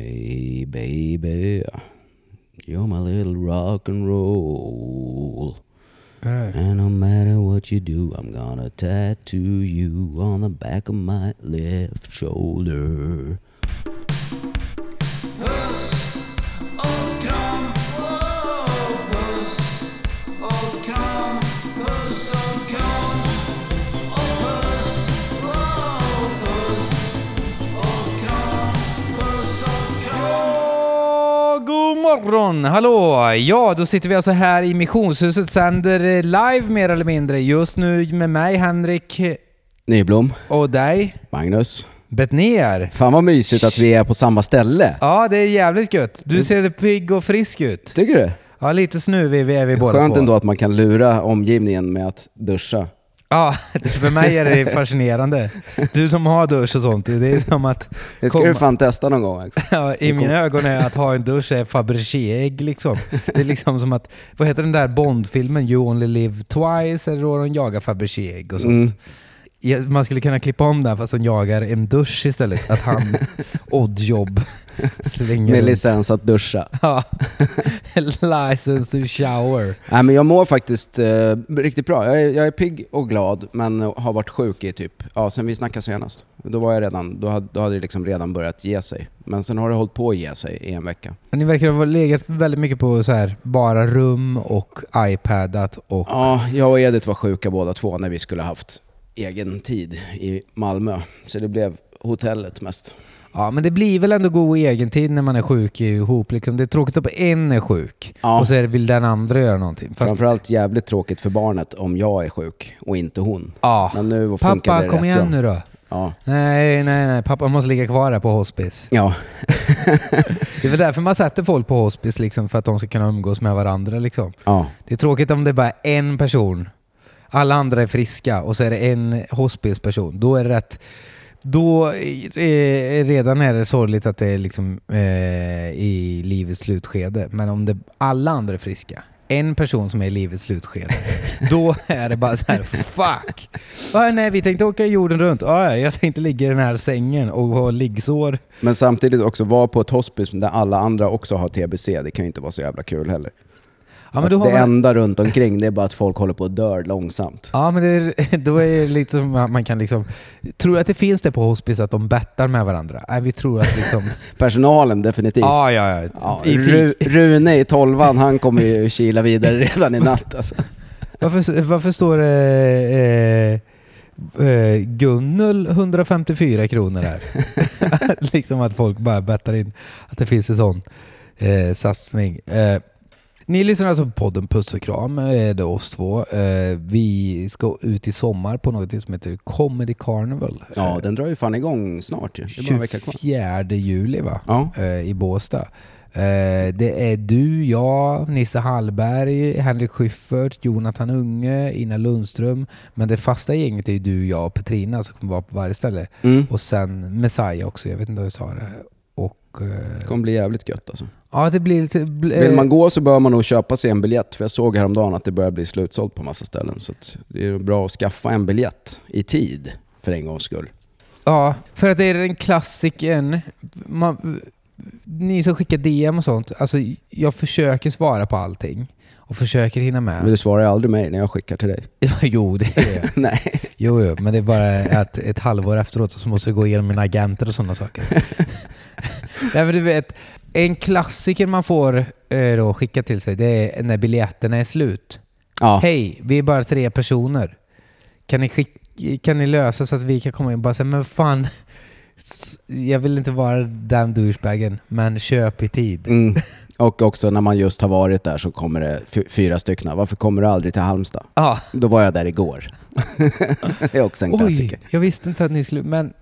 Hey baby, you're my little rock and roll. And no matter what you do, I'm gonna tattoo you on the back of my left shoulder. Morgon! Hallå! Ja, då sitter vi alltså här i Missionshuset, sänder live mer eller mindre. Just nu med mig, Henrik, Nyblom, och dig, Magnus. Betnér. Fan vad mysigt att vi är på samma ställe. Ja, det är jävligt gött. Du ser pigg och frisk ut. Tycker du? Ja, lite snuvig är vi båda Skönt två. ändå att man kan lura omgivningen med att duscha. Ja, för mig är det fascinerande. Du som har dusch och sånt, det är som att... Det ska komma- du fan testa någon gång. Också. Ja, I mina ögon är att ha en dusch är Fabergé-ägg liksom. Det är liksom som att, vad heter den där Bond-filmen, You Only Live Twice, eller då de jagar Fabergé-ägg och sånt. Mm. Man skulle kunna klippa om den fast de jagar en dusch istället. Att han, Oddjob, slänger Med licens att duscha. Ja. License to shower. Nej, men jag mår faktiskt eh, riktigt bra. Jag är, jag är pigg och glad, men har varit sjuk i typ, ja sen vi snackade senast. Då var jag redan, då hade, då hade det liksom redan börjat ge sig. Men sen har det hållit på att ge sig i en vecka. Ni verkar ha legat väldigt mycket på så här, bara rum och iPadat och... Ja, jag och Edith var sjuka båda två när vi skulle haft egen tid i Malmö. Så det blev hotellet mest. Ja, men det blir väl ändå god egen tid när man är sjuk ihop. Liksom. Det är tråkigt att en är sjuk Ja. och så vill den andra göra någonting. Fast, Framförallt jävligt tråkigt för barnet om jag är sjuk och inte hon. ja. Men nu funkar Pappa, det kom rätt igen bra. nu då. Ja. Nej, nej, nej. Pappa måste ligga kvar här på hospice. ja. Det är väl därför man sätter folk på hospice, liksom, för att de ska kunna umgås med varandra. Liksom. ja. Det är tråkigt om det bara är en person. Alla andra är friska och så är det en hospice-person. Då är det rätt... Då är, redan är det sorgligt att det är liksom, eh, i livets slutskede. Men om det, alla andra är friska, en person som är i livets slutskede, då är det bara så här: fuck! Ah, nej, vi tänkte åka jorden runt. Ah, jag tänkte ligga i den här sängen och ha liggsår. Men samtidigt också vara på ett hospice där alla andra också har TBC. Det kan ju inte vara så jävla kul heller. Ja, men Att har det man, enda runt omkring det är bara att folk håller på att dö långsamt. Ja, men är, då är det lite som att man kan liksom... Tror du att det finns det på hospice att de bettar med varandra? Nej, vi tror att liksom... Personalen definitivt. ja, ja, ja. Ja, I Ru. Rune i tolvan, han kommer ju kila vidare redan i natt alltså. Varför, varför står det eh, eh, Gunnel 154 kronor här? liksom att folk bara bettar in att det finns en sån eh, satsning. Eh, ni lyssnar alltså på podden Puss och kram, eh, det är oss två. Eh, vi ska ut i sommar på något som heter Comedy Carnival. Ja, den drar ju fan igång snart ju. Det är bara en vecka kvar. 24 juli va? Ja. Eh, i Båstad. Eh, det är du, jag, Nisse Hallberg, Henrik Schyffert, Jonathan Unge, Ina Lundström. Men det fasta gänget är ju du, jag och Petrina som kommer vara på varje ställe. Mm. Och sen Messiah också, jag vet inte hur jag sa det. Och... eh, Det kommer bli jävligt gött alltså. ja, det blir lite... Vill man eh, gå så bör man nog köpa sig en biljett. För jag såg häromdagen att det börjar bli slutsålt på massa ställen. Så det är bra att skaffa en biljett i tid för en gångs skull. Ja, för att det är den klassiken. Man, ni som skickar DM och sånt, alltså jag försöker svara på allting. Och försöker hinna med. Men du svarar aldrig mig när jag skickar till dig. Jo, det är det. Nej. Jo, jo, men det är bara att ett halvår efteråt så måste det gå igenom mina agenter och sådana saker. Nej, men du vet, en klassiker man får eh, då skicka till sig, det är när biljetterna är slut. Ja. Hej, vi är bara tre personer. Kan ni, skick- kan ni lösa så att vi kan komma in bara säga, men fan, jag vill inte vara den douchebagen, men köp i tid. Mm. Och också när man just har varit där så kommer det fy- fyra stycken. Varför kommer du aldrig till Halmstad? Ah, Då var jag där igår. det är också en klassiker. Oj, jag visste inte att ni skulle... Men,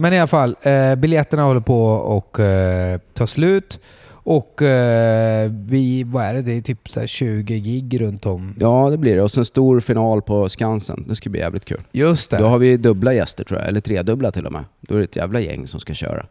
men i alla fall, eh, biljetterna håller på att eh, ta slut. Och eh, vi, vad är det? Det är typ så här 20 gig runt om. Ja, det blir det. Och sen stor final på Skansen. Det ska bli jävligt kul. Just det. Då har vi dubbla gäster tror jag, eller tredubbla till och med. Då är det ett jävla gäng som ska köra.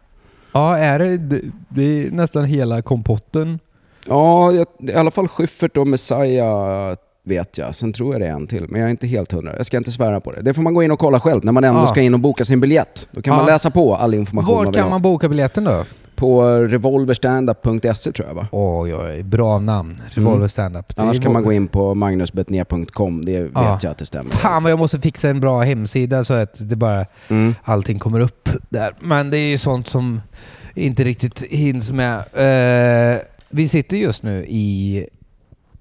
Ja, är det, det? Är nästan hela kompotten. Ja, i alla fall Schyffert och Messiah vet jag. Sen tror jag det är en till, men jag är inte helt hundra. Jag ska inte svära på det. Det får man gå in och kolla själv när man ändå Ja. ska in och boka sin biljett. Då kan man Ja. läsa på all information man Var vill kan ha. man boka biljetten då? på revolverstandup.se tror jag va? Oj, oj, bra namn. Revolver standup. Det är Annars kan man gå in på magnusbetnér.com, det vet Ja. jag att det stämmer. Fan vad jag måste fixa en bra hemsida så att det bara Mm. allting kommer upp där. Men det är ju sånt som inte riktigt hinns med. Eh, vi sitter just nu i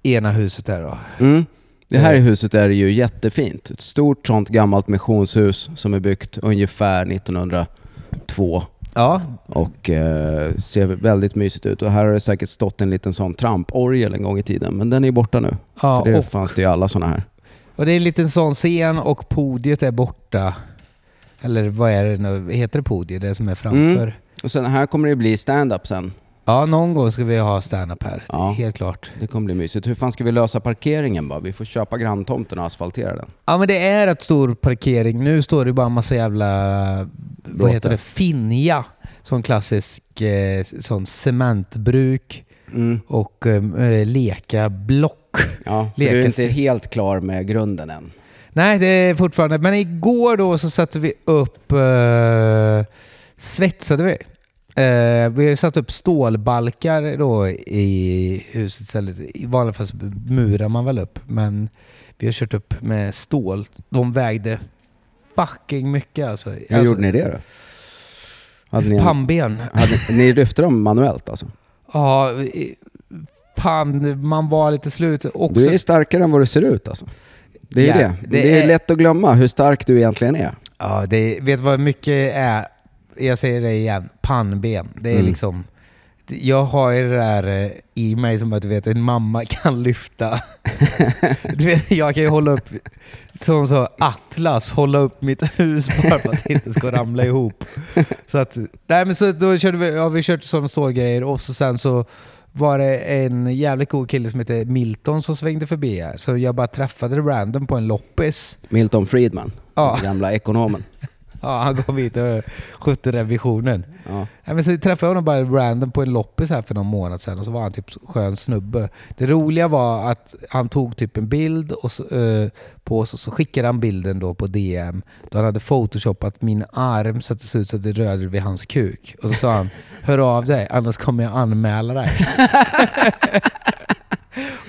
ena huset här då. Mm. Det här Eh. huset är ju jättefint. Ett stort sånt gammalt missionshus som är byggt ungefär 1902 Ja, och eh, ser väldigt mysigt ut. Och här har det säkert stått en liten sån tramporgel en gång i tiden, men den är borta nu. ja För det och, fanns det ju alla såna här. och det är en liten sån scen och podiet är borta. Eller vad är det nu? Heter det podiet? Det som är framför? Mm. Och sen här kommer det bli stand-up sen. Ja, någon gång ska vi ha stand-up här. Ja. Helt klart. Det kommer bli mysigt. Hur fan ska vi lösa parkeringen bara? Vi får köpa granntomten och asfaltera den. Ja men det är ett stor parkering. Nu står det bara en massa jävla, vad heter det, finja. Sån klassisk eh, sån cementbruk Mm. och eh, leka block. Ja, för du är inte helt klar med grunden än. Nej, det är fortfarande... Men igår då så satte vi upp... Eh, svetsade vi. Eh, vi har satt upp stålbalkar då i huset istället. I vanliga fall murar man väl upp, men vi har kört upp med stål. De vägde fucking mycket alltså. Hur alltså gjorde ni det då? Hade ni, en, Pannben. hade, ni lyfte dem manuellt alltså? Ja, fan, man var lite slut. Också, Du är starkare än vad du ser ut alltså. Det är Ja, det. det Det är är- lätt att glömma hur stark du egentligen är. Ja, det, vet du vad mycket är? Jag säger det igen, pannben. Det är Mm. liksom... Jag har ju det där eh, i mig som att du vet, en mamma kan lyfta. Du vet, jag kan ju hålla upp, som så Atlas, hålla upp mitt hus bara för att det inte ska ramla ihop. Så att, nej men så då körde vi, ja vi kört sådana stålgrejer och så sen så var det en jävligt cool kille som heter Milton som svängde förbi här. Så jag bara träffade random på en loppis. Milton Friedman, Ja. den gamla ekonomen. Ja, han kom hit och skötte revisionen. Ja. Ja, men så träffade jag honom bara random på en loppis här för någon månad sedan och så var han typ skön snubbe. Det roliga var att han tog typ en bild och så, eh, på oss och så skickade han bilden då på DM. Då han hade photoshopat min arm så att det såg ut så att det rörde vid hans kuk. Och så sa han Hör av dig annars kommer jag anmäla dig.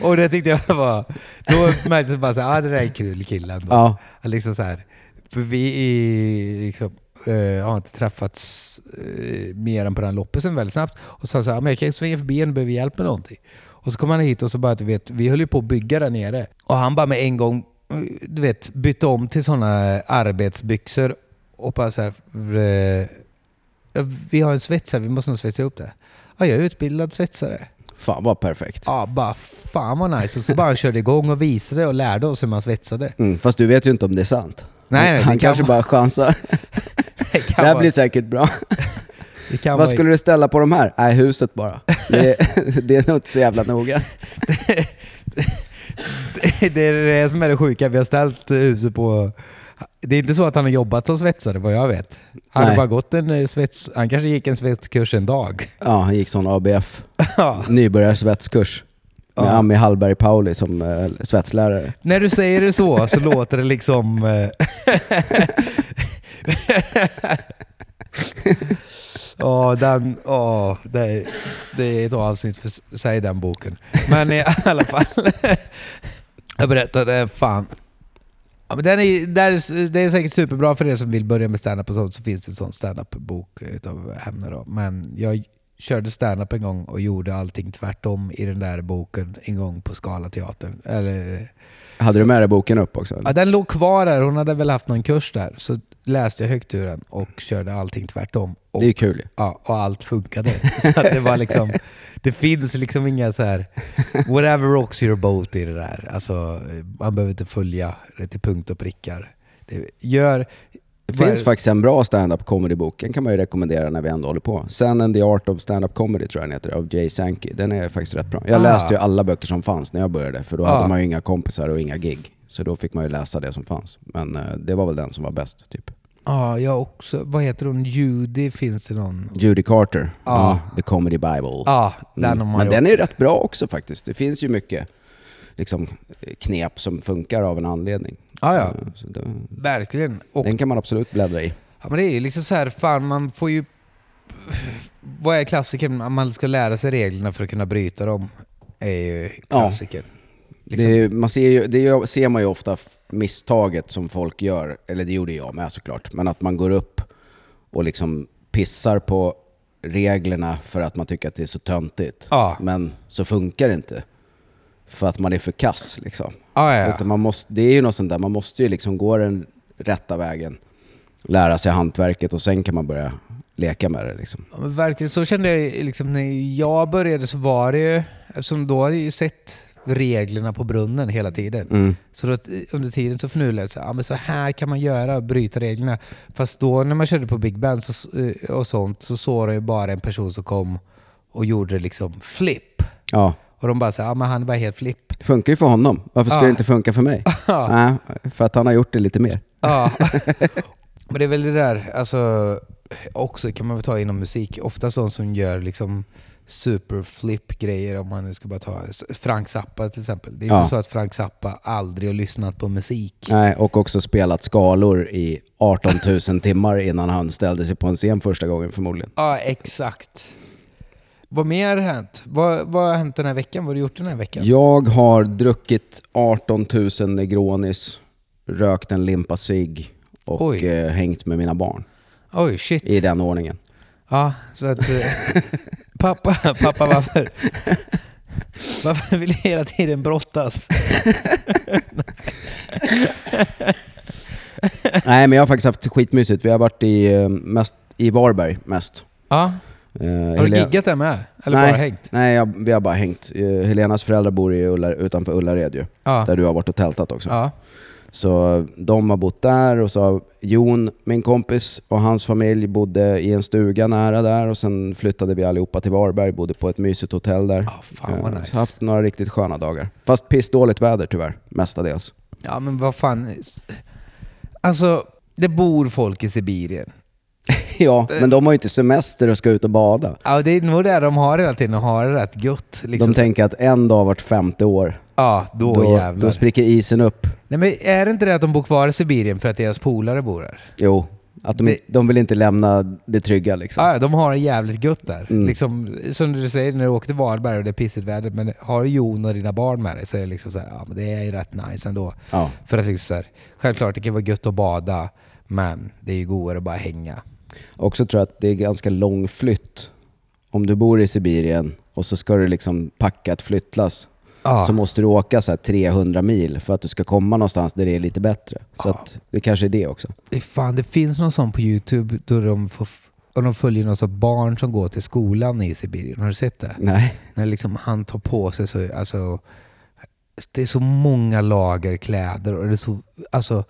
och det tyckte jag var... Då märktes det bara så här, ah, det där är en kul kille ändå. Ja. Liksom så här, för vi är liksom, eh, har inte träffats eh, mer än på den loppisen väldigt snabbt. Och så sa så här, men jag kan svänga förbi en, behöver hjälp med någonting. Och så kom han hit och så bara, du vet, vi höll ju på att bygga där nere. Och han bara med en gång, eh, du vet, bytte om till sådana arbetsbyxor och bara så här, eh, "Ja, vi har en svetsare, vi måste nog svetsa upp det. Ja, jag är utbildad svetsare. Fan vad perfekt. Ja, bara fan vad nice. Och så bara han körde igång och visade och lärde oss hur man svetsade. Mm, fast du vet ju inte om det är sant. Nej, nej, Han kanske bara chansar. Det Det här vara- blir säkert bra. Vad vara- skulle du ställa på de här? Nej, huset bara. Det, det är nog inte så jävla noga. det är det som är det sjuka. Vi har ställt huset på... Det är inte så att han har jobbat som svetsare vad jag vet. Han har bara gått en eh, svets... Han kanske gick en svetskurs en dag. Ja, han gick sån ABF, Ja. nybörjarsvetskurs. Med Ja. Ami Hallberg Pauli som eh, svetslärare. När du säger det så så låter det liksom... Ja, den... Åh, det, är, det är ett avsnitt för sig den boken. Men i alla fall. Jag berättade, fan. Ja, men den är, där, är- det är säkert superbra för er som vill börja med stand-up och sånt, så finns det en sån stand-up-bok utav henne då. Men jag körde stand-up en gång och gjorde allting tvärtom i den där boken en gång på Scalateatern. Eller, Hade du med dig boken upp också? eller? ja, den låg kvar där, hon hade väl haft någon kurs där. Så läste jag högt ur den och körde allting tvärtom. Och, Det är kul ja, och allt funkade. Så det var liksom... Det finns liksom inga så här whatever rocks your boat i det där. Alltså, man behöver inte följa det till punkt och prickar. Det gör... Det finns faktiskt en bra stand-up comedy-bok. Den kan man ju rekommendera när vi ändå håller på. Sen and the Art of Stand-Up Comedy tror jag den heter, av Jay Sankey. Den är faktiskt rätt bra. Jag Ah. läste ju alla böcker som fanns när jag började, för då Ah. hade man ju inga kompisar och inga gig. Så då fick man ju läsa det som fanns. Men eh, det var väl den som var bäst, typ. Ja, jag också. Vad heter hon? Judy finns det någon? Judy Carter, Ah. ja, The Comedy Bible. Ja, den Mm. har man Men den är rätt bra också faktiskt. Det finns ju mycket liksom, knep som funkar av en anledning. Ja, ja. Eh, det, Verkligen. Och den kan man absolut bläddra i. Ja, men det är liksom så här, fan man får ju vad är klassiker? Om man ska lära sig reglerna för att kunna bryta dem. är ju klassiker. Liksom. Det, man ser, ju, det ser man ju ofta misstaget som folk gör, eller det gjorde jag med såklart, men att man går upp och liksom pissar på reglerna för att man tycker att det är så töntigt. Ja. Men så funkar det inte. För att man är för kass liksom. Ah, ja, Utan man måste, det är ju något sånt där, man måste ju liksom gå den rätta vägen. Lära sig hantverket och sen kan man börja leka med det liksom. Ja, verkligen, så kände jag liksom när jag började så var det ju, eftersom då hade jag ju sett reglerna på brunnen hela tiden. Mm. Så då, under tiden så förnulade jag så, ja, men så här kan man göra bryta reglerna. Fast då när man körde på Big Band så, eh, och sånt så såg jag ju bara en person som kom och gjorde liksom flip. Ja, Och de bara sa, ja men han bara helt flipp. det funkar ju för honom. Varför Ja. det inte funka för mig? Nej, för att han har gjort det lite mer. Ja. Men det är väl det där, alltså också kan man väl ta inom musik. Ofta sånt som gör liksom superflip-grejer om man nu ska bara ta Frank Zappa till exempel. Det är Ja. inte så att Frank Zappa aldrig har lyssnat på musik. Nej, och också spelat skalor i 18 000 timmar innan han ställde sig på en scen första gången förmodligen. Ja, exakt. Vad mer har hänt? Vad, vad har hänt den här veckan? Vad har du gjort den här veckan? Jag har druckit 18 000 Negronis, rökt en limpa cigg och Oj. eh, hängt med mina barn. Oj, shit. I den ordningen. Ja, så att... eh, pappa, pappa varför? Varför vill du hela tiden brottas? Nej men jag har faktiskt haft skitmysigt. Vi har varit i, eh, mest, i Varberg mest. Ja, har du giggat där med? Eller Nej. bara hängt? Nej, jag, vi har bara hängt. Eh, Helenas föräldrar bor i Ulla, utanför Ullared ju, Ja. där du har varit och tältat också. ja. Så de har bott där och så har Jon, min kompis, och hans familj bodde i en stuga nära där och sen flyttade vi allihopa till Varberg, bodde på ett mysigt hotell där. Ja, fan vad Eh, nice. så haft några riktigt sköna dagar. Fast pissdåligt väder tyvärr, mestadels. Ja, men vad fan. Alltså, det bor folk i Sibirien. ja, men de har ju inte semester och ska ut och bada. Ja, det är nog det de har hela tiden och har det rätt gött. Liksom. De tänker att en dag vart femte år, ja, då, då, jävlar. då spricker isen upp. Nej, men är det inte det att de bor kvar i Sibirien för att deras polare bor där? Jo, att de, Det- de vill inte lämna det trygga liksom. Ja, de har det jävligt gött där. Mm. Liksom, som du säger, när du åker till Varberg och det är pissigt väder, men har du Jon och dina barn med dig så är det liksom så här, ja men det är ju rätt nice ändå. Ja. För att liksom så här, självklart det kan vara gött att bada, men det är ju godare att bara hänga. Också tror jag att det är ganska lång flytt. Om du bor i Sibirien och så ska du liksom packa ett flyttlass Ja. så måste du åka så här 300 mil för att du ska komma någonstans där det är lite bättre. Så att det kanske är det också. Det, fan, det finns någon sån på Youtube då de, får, och de följer någon sån barn som går till skolan i Sibirien. Har du sett det? Nej. När liksom han tar på sig så, alltså, det är så många lager kläder och det är så, alltså,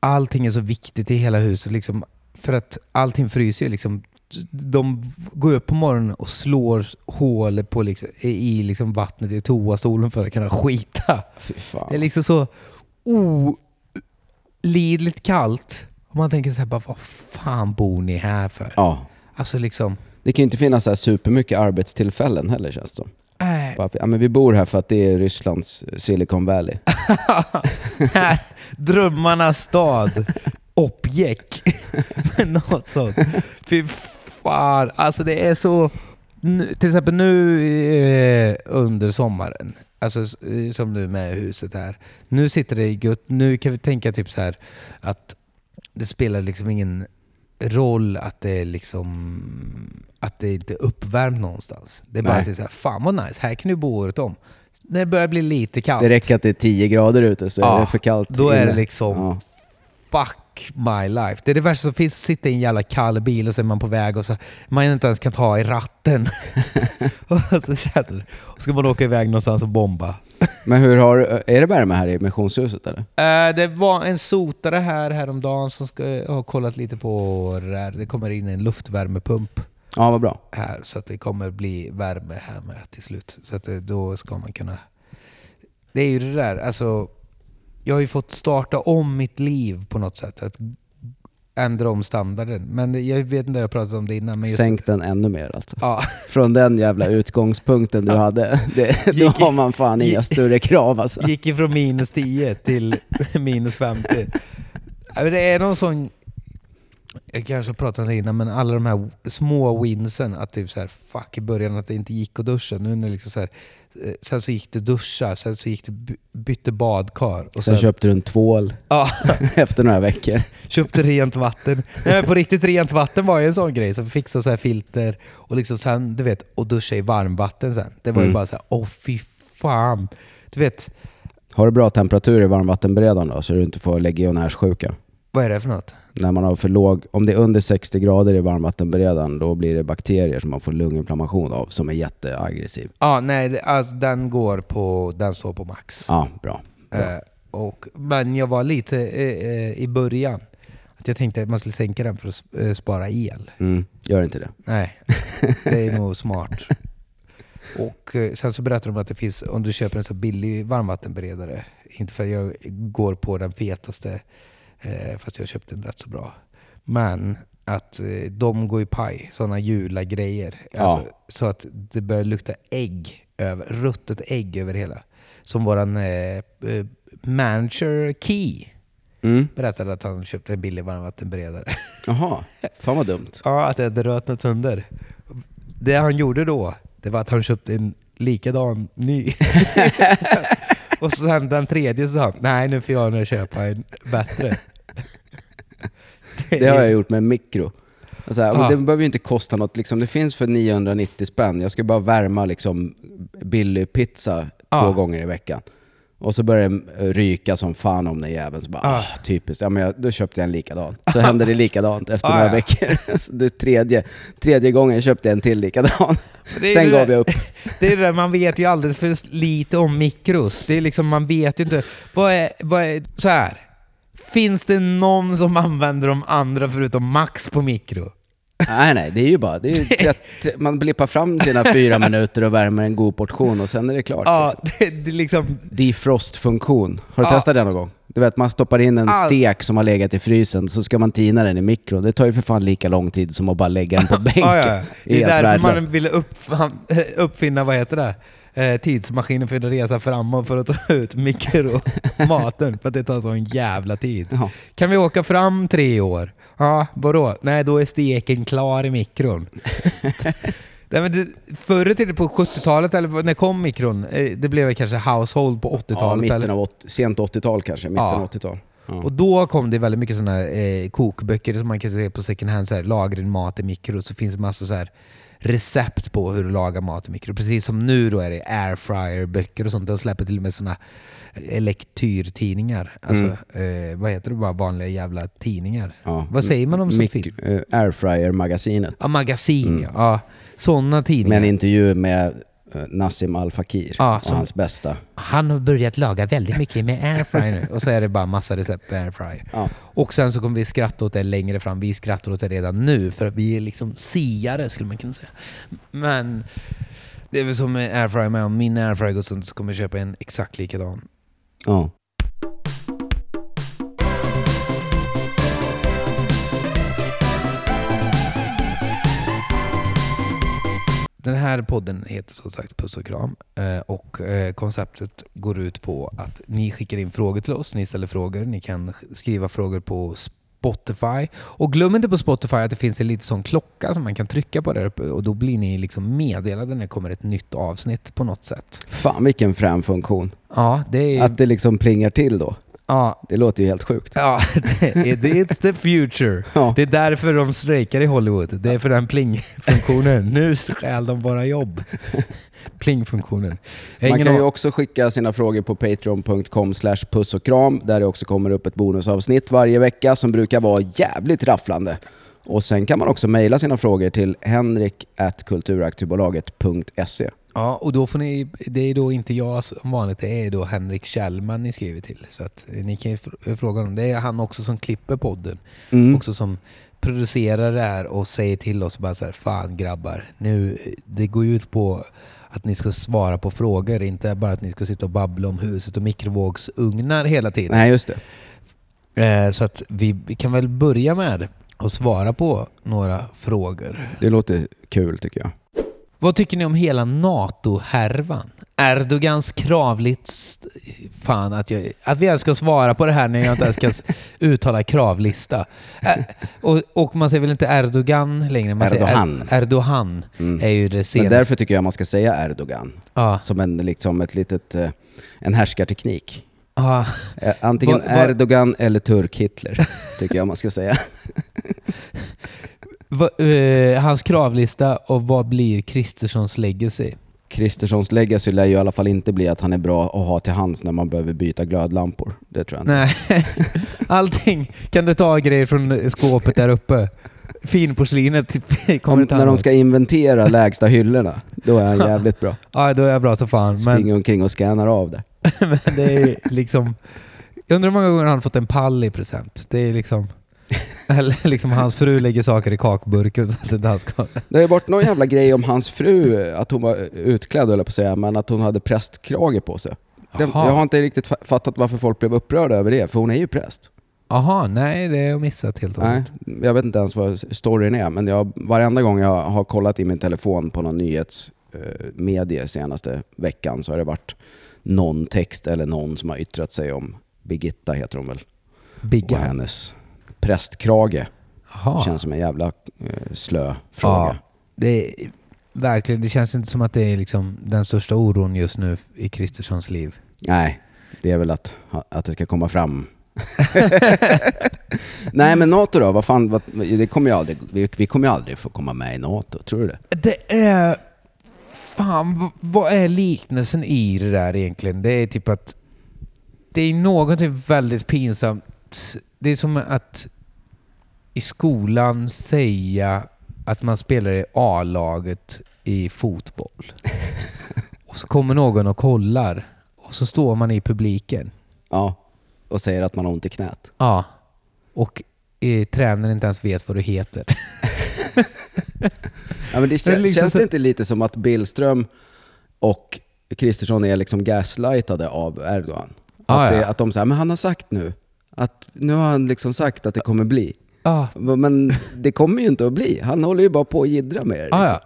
allting är så viktigt i hela huset. Liksom, för att allting fryser ju. Liksom, de går upp på morgonen och slår hål på liksom, i liksom vattnet i toastolen för att kunna skita. Det är liksom så olidligt kallt. Och man tänker så här, bara, vad fan bor ni här för? Ja. Alltså liksom, Det kan ju inte finnas så här supermycket arbetstillfällen heller känns det som. äh, Bara, Ja, men vi bor här för att det är Rysslands Silicon Valley. här, drömmarnas stad. Objekt. Något sånt. Fy fan. Alltså det är så... Nu, till exempel nu eh, under sommaren, alltså eh, som nu med huset här. Nu sitter det gött. Nu kan vi tänka typ så här att det spelar liksom ingen roll att det är liksom att det inte är uppvärmt någonstans. Det är bara Nej. så här, fan vad nice, här kan du bo året om. När det börjar bli lite kallt. Det räcker att det är 10 grader ute så Ja, är det för kallt då är det liksom- Ja. fuck my life. Det är det värsta som finns, sitta i en jävla kall bil och så är man på väg och så man inte ens kan ta i ratten. och så känner och ska man åka iväg någonstans och bomba. Men hur har, är det värme här i missionshuset eller? Eh, det var en sotare här häromdagen som ska ha kollat lite på det där. Det kommer in en luftvärmepump Ja, vad bra. här så att det kommer bli värme här med till slut. Så att det, då ska man kunna... Det är ju det där, alltså... Jag har ju fått starta om mitt liv på något sätt. Att ändra om standarden. Men jag vet inte, jag pratat om det innan. Men just, Sänk den ännu mer alltså. Ja, Från den jävla utgångspunkten du hade, det, då Gick- har man fan inga gick- större krav alltså. gick ifrån minus 10 till minus 50. Ja, men Det är någon sån... jag kanske har pratat om det innan, men alla de här små winsen, att typ så här, fuck i början att det inte gick att duscha. Nu när liksom så här, eh, sen så gick det duscha, sen så gick det by- bytte badkar. Och Sen sen, köpte du en tvål ja, efter några veckor. köpte rent vatten. Nej, men på riktigt rent vatten var ju en sån grej. Så fixa så här filter och liksom sen, du vet, och duscha i varmvatten sen. Det var ju Mm. bara så här, åh fy fan. Du vet, Har du bra temperatur i varmvattenberedaren då, så du inte får legionärssjuka? vad är det för något? När man har för låg, om det är under 60 grader i varmvattenberedaren, då blir det bakterier som man får lunginflammation av, som är jätteaggressiv. Ja, nej, alltså, den går på, den står på max. Ja, bra. bra. Eh, och, men jag var lite eh, eh, i början, att jag tänkte att man skulle sänka den för att eh, spara el. Mm, gör inte det. Nej, det är nog smart. Och eh, sen så berättade de att det finns, om du köper en så billig varmvattenberedare, inte för att jag går på den fetaste, fast jag köpte en rätt så bra. Men att eh, de går i paj, sådana jula grejer. Ja. Alltså, så att det börjar lukta ägg, över, ruttet ägg över hela. Som våran eh, eh, manager Key Mm. berättade att han köpte en billig varmvattenberedare. Jaha, fan vad dumt. Ja, att det hade rötnat sönder. Det han gjorde då, det var att han köpte en likadan ny. och sen den tredje sa han, nej nu får jag nog köpa en bättre. Det har jag gjort med mikro. Alltså, här, och Ja. Det behöver ju inte kosta något. Liksom, det finns för 990 spänn. Jag ska bara värma liksom, billig pizza två gånger i veckan. Och så börjar det ryka som fan om den jäveln. Så bara, Ja. ah, typiskt. Ja, men jag, då köpte jag en likadan. Så hände det likadant efter Ja, några ja. veckor. Så det tredje, tredje gången köpte jag en till likadan. Sen gav jag upp. Det är det där, man vet ju alldeles för lite om mikros. Det är liksom, man vet ju inte. Vad är, vad är, så här. Finns det någon som använder de andra förutom Max på mikro? Nej, nej, det är ju bara... Det är ju tre, tre, man blippar fram sina fyra minuter och värmer en god portion och sen är det klart. Ja, Liksom. det, det är liksom... Defrost-funktion. Har du Ja. testat det någon gång? Du vet, man stoppar in en All- stek som har legat i frysen, så ska man tina den i mikron. Det tar ju för fan lika lång tid som att bara lägga den på bänken. Ja, ja. Det är därför man värdelöst. ville uppfann, uppfinna, vad heter det? Eh, tidsmaskinen för att resa framåt för att ta ut mikromaten. för att det tar sån jävla tid. Ja. Kan vi åka fram tre år? Ja, vadå? Nej, då är steken klar i mikron. Nej, men det, förr i tiden på 70-talet, eller när kom mikron? Eh, Det blev väl kanske household på Ja, 80-talet? mitten eller? av 80, sent 80-tal kanske, mitten Ja. av 80-tal. Ja. Och då kom det väldigt mycket sådana eh, kokböcker som man kan se på second hand, så här, lagra din mat i mikro. Så finns det massa så här recept på hur du lagar mat i mikro. Precis som nu då är det airfryer-böcker och sånt. De släpper till och med sådana lektyrtidningar. Alltså, eh, vad heter det? Bara vanliga jävla tidningar. Ja. Vad säger man om Mik- film? eh, Airfryer-magasinet. Ja, magasin ja. ja. Sådana tidningar. Med en intervju med Nassim Al Fakir Ja, och hans bästa. Han har börjat laga väldigt mycket med airfryer nu. Och så är det bara massa recept på airfryer. Ja. Och sen så kommer vi skratta åt det längre fram. Vi skrattar åt det redan nu för att vi är liksom siare skulle man kunna säga. Men det är väl som med airfryer med. Om min airfryer går sönder så kommer jag köpa en exakt likadan. Ja. Den här podden heter som sagt Puss och kram eh, och eh, konceptet går ut på att ni skickar in frågor till oss, ni ställer frågor, ni kan skriva frågor på Spotify. Och glöm inte på Spotify att det finns en liten sån klocka som man kan trycka på där uppe och då blir ni liksom meddelade när det kommer ett nytt avsnitt på något sätt. Fan vilken frän funktion. Ja, det är... Att det liksom plingar till då. Ja, Det låter ju helt sjukt. ja, det it's the future. Ja. Det är därför de strejkar i Hollywood. Det är för den plingfunktionen. Nu stjäl de våra jobb. Plingfunktionen. Man kan ju också skicka sina frågor på patreon.com puss och kram där det också kommer upp ett bonusavsnitt varje vecka som brukar vara jävligt rafflande. Och sen kan man också mejla sina frågor till henrik.kulturaktiebolaget.se. Ja, och då får ni, det är då inte jag som vanligt, det är då Henrik Kjellman ni skriver till. Så att eh, ni kan ju fr- fråga honom. Det är han också som klipper podden. Mm. Också som producerar det här och säger till oss bara så här, fan grabbar, nu, det går ju ut på att ni ska svara på frågor, inte bara att ni ska sitta och babbla om huset och mikrovågsugnar hela tiden. Nej, just det. Eh, så att vi, vi kan väl börja med att svara på några frågor. Det låter kul tycker jag. Vad tycker ni om hela NATO-härvan? Erdogans kravlist... Fan, att, jag, att vi ens ska svara på det här när jag inte ens kan uttala kravlista. Och, och man säger väl inte Erdogan längre? Man Erdogan. Säger er, Erdogan är ju det Men senaste. därför tycker jag man ska säga Erdogan. Ja. Som en, liksom ett litet, eh, en härskarteknik. Ja. Eh, Antingen Erdogan eller Turk-Hitler, tycker jag man ska säga. Va, eh, hans kravlista och vad blir Kristerssons legacy? Kristerssons legacy lär ju i alla fall inte bli att han är bra att ha till hands när man behöver byta glödlampor. Det tror jag inte. Nej, allting kan du ta grejer från skåpet där uppe. Finporslinet Om, kommer när de ska inventera lägsta hyllorna, då är han jävligt bra. Ja, då är jag bra som fan. Men, Springer omkring och scannar av där. men det är liksom... Jag undrar hur många gånger han fått en pall i present. Det är liksom... Eller liksom hans fru lägger saker i kakburken så att inte han ska... Det har varit någon jävla grej om hans fru, att hon var utklädd höll jag på att säga, men att hon hade prästkrage på sig. Det, Jaha. jag har inte riktigt fa- fattat varför folk blev upprörda över det, för hon är ju präst. Aha, nej det har jag missat helt och hållet. jag vet inte ens vad storyn är, men jag, varenda gång jag har kollat i min telefon på någon nyhetsmedie senaste veckan så har det varit någon text eller någon som har yttrat sig om Birgitta, heter hon väl, och Bigga. hennes prästkrage. Jaha. Känns som en jävla eh, slö fråga. Ja, det är, verkligen. Det känns inte som att det är liksom den största oron just nu i Kristerssons liv. Nej, det är väl att, att det ska komma fram. Nej men NATO då, vad fan, vad, det kommer ju aldrig, vi, vi kommer ju aldrig få komma med i NATO, tror du det? Det är... Fan, vad är liknelsen i det där egentligen? Det är typ att... Det är någonting väldigt pinsamt. Det är som att i skolan säga att man spelar i A-laget i fotboll. Och så kommer någon och kollar. Och så står man i publiken. Ja, och säger att man har ont i knät. Ja. Och eh, tränaren inte ens vet vad du heter. Ja, men det, kän- liksom känns det inte lite som att Billström och Kristersson är liksom gaslightade av Erdogan? Ah, att, det, ja. att de säger men han har sagt nu, att nu har han liksom sagt att det kommer bli. Ja, Men det kommer ju inte att bli. Han håller ju bara på att jiddra med. Ah, Liksom.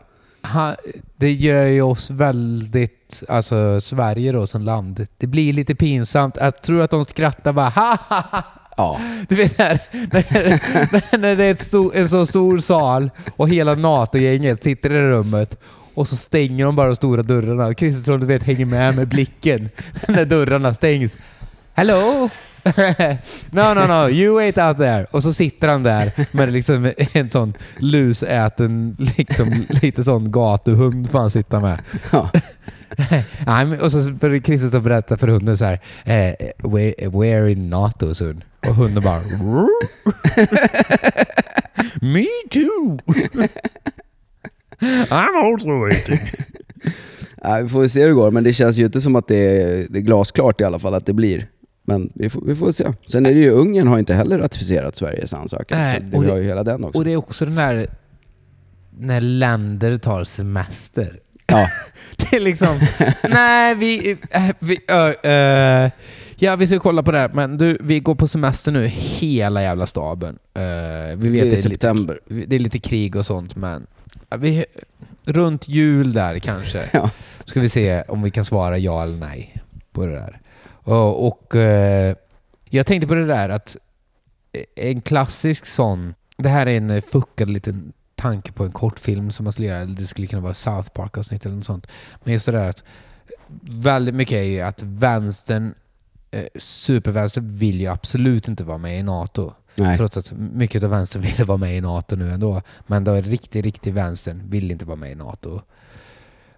ja. Ha, det gör ju oss väldigt, alltså Sverige då som land, det blir lite pinsamt. Jag tror att de skrattar bara ha ha ha. Ja. Du vet när, när, när det är stor, en så stor sal och hela NATO-gänget sitter i rummet och så stänger de bara de stora dörrarna. Kristersson du vet hänger med med blicken när dörrarna stängs. Hello? no, no, no, you wait out there. Och så sitter han där med liksom en sån lusäten, liksom, lite sån gatuhund får han sitta med. Ja. Och så börjar Kristersson berätta för hunden så här. Eh, where, where in NATO son? Och hunden bara... Me too! I'm also waiting. Ja, vi får se hur det går, men det känns ju inte som att det är, det är glasklart i alla fall att det blir. Men vi får, vi får se. Sen är det ju Ungern har inte heller ratificerat Sveriges ansökan, Nej, så det, och det- har ju hela den också. Och det är också den där när länder tar semester. Ja, Det är liksom, nej vi, äh, vi ö, ö, ja vi ska kolla på det här, men du, vi går på semester nu, hela jävla staben. Uh, vi vet det är det är, september. Lite, det är lite krig och sånt, men vi, runt jul där kanske, Ja. ska vi se om vi kan svara ja eller nej på det där. Och, eh, jag tänkte på det där att en klassisk sån, det här är en fuckad liten tanke på en kortfilm som man skulle göra, det skulle kunna vara South Park-avsnitt eller något sånt. Men just det där att väldigt mycket är ju att vänstern, eh, supervänstern vill ju absolut inte vara med i NATO. Nej. Trots att mycket av vänstern ville vara med i NATO nu ändå. Men då är riktigt, riktigt vänstern vill inte vara med i NATO.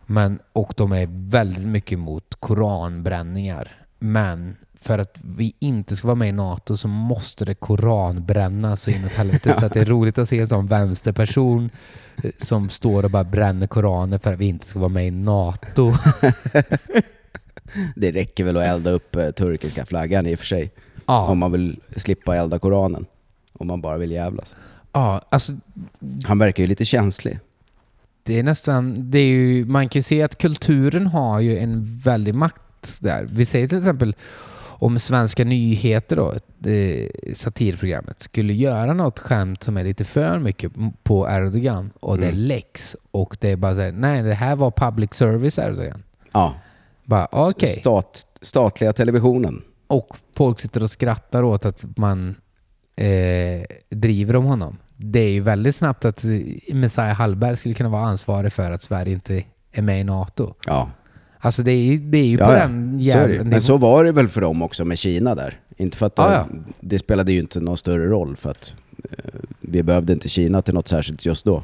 Men, och de är väldigt mycket emot koranbränningar. Men för att vi inte ska vara med i NATO så måste det koranbrännas så inåt helvete. Så att det är roligt att se en sån vänsterperson eh, som står och bara bränner koraner för att vi inte ska vara med i NATO. Det räcker väl att elda upp eh, turkiska flaggan i och för sig. Ja, Om man vill slippa elda Koranen. Om man bara vill jävlas. ja alltså Han verkar ju lite känslig. Det är nästan, det är ju, man kan ju se att kulturen har ju en väldig makt där. Vi säger till exempel om Svenska nyheter då, det satirprogrammet, skulle göra något skämt som är lite för mycket på Erdogan och det Mm. läcks och det är bara så här, nej det här var public service Erdogan. Ja. Bara okej. Stat, statliga televisionen. Och folk sitter och skrattar åt att man eh, driver om honom. Det är ju väldigt snabbt att eh, Messiah Hallberg skulle kunna vara ansvarig för att Sverige inte är med i NATO. Ja, Alltså det är det är ju ja, på ja. den det. jävla Men så var det väl för dem också med Kina där. Inte för att det, Ja, det spelade ju inte någon större roll för att eh, vi behövde inte Kina till något särskilt just då.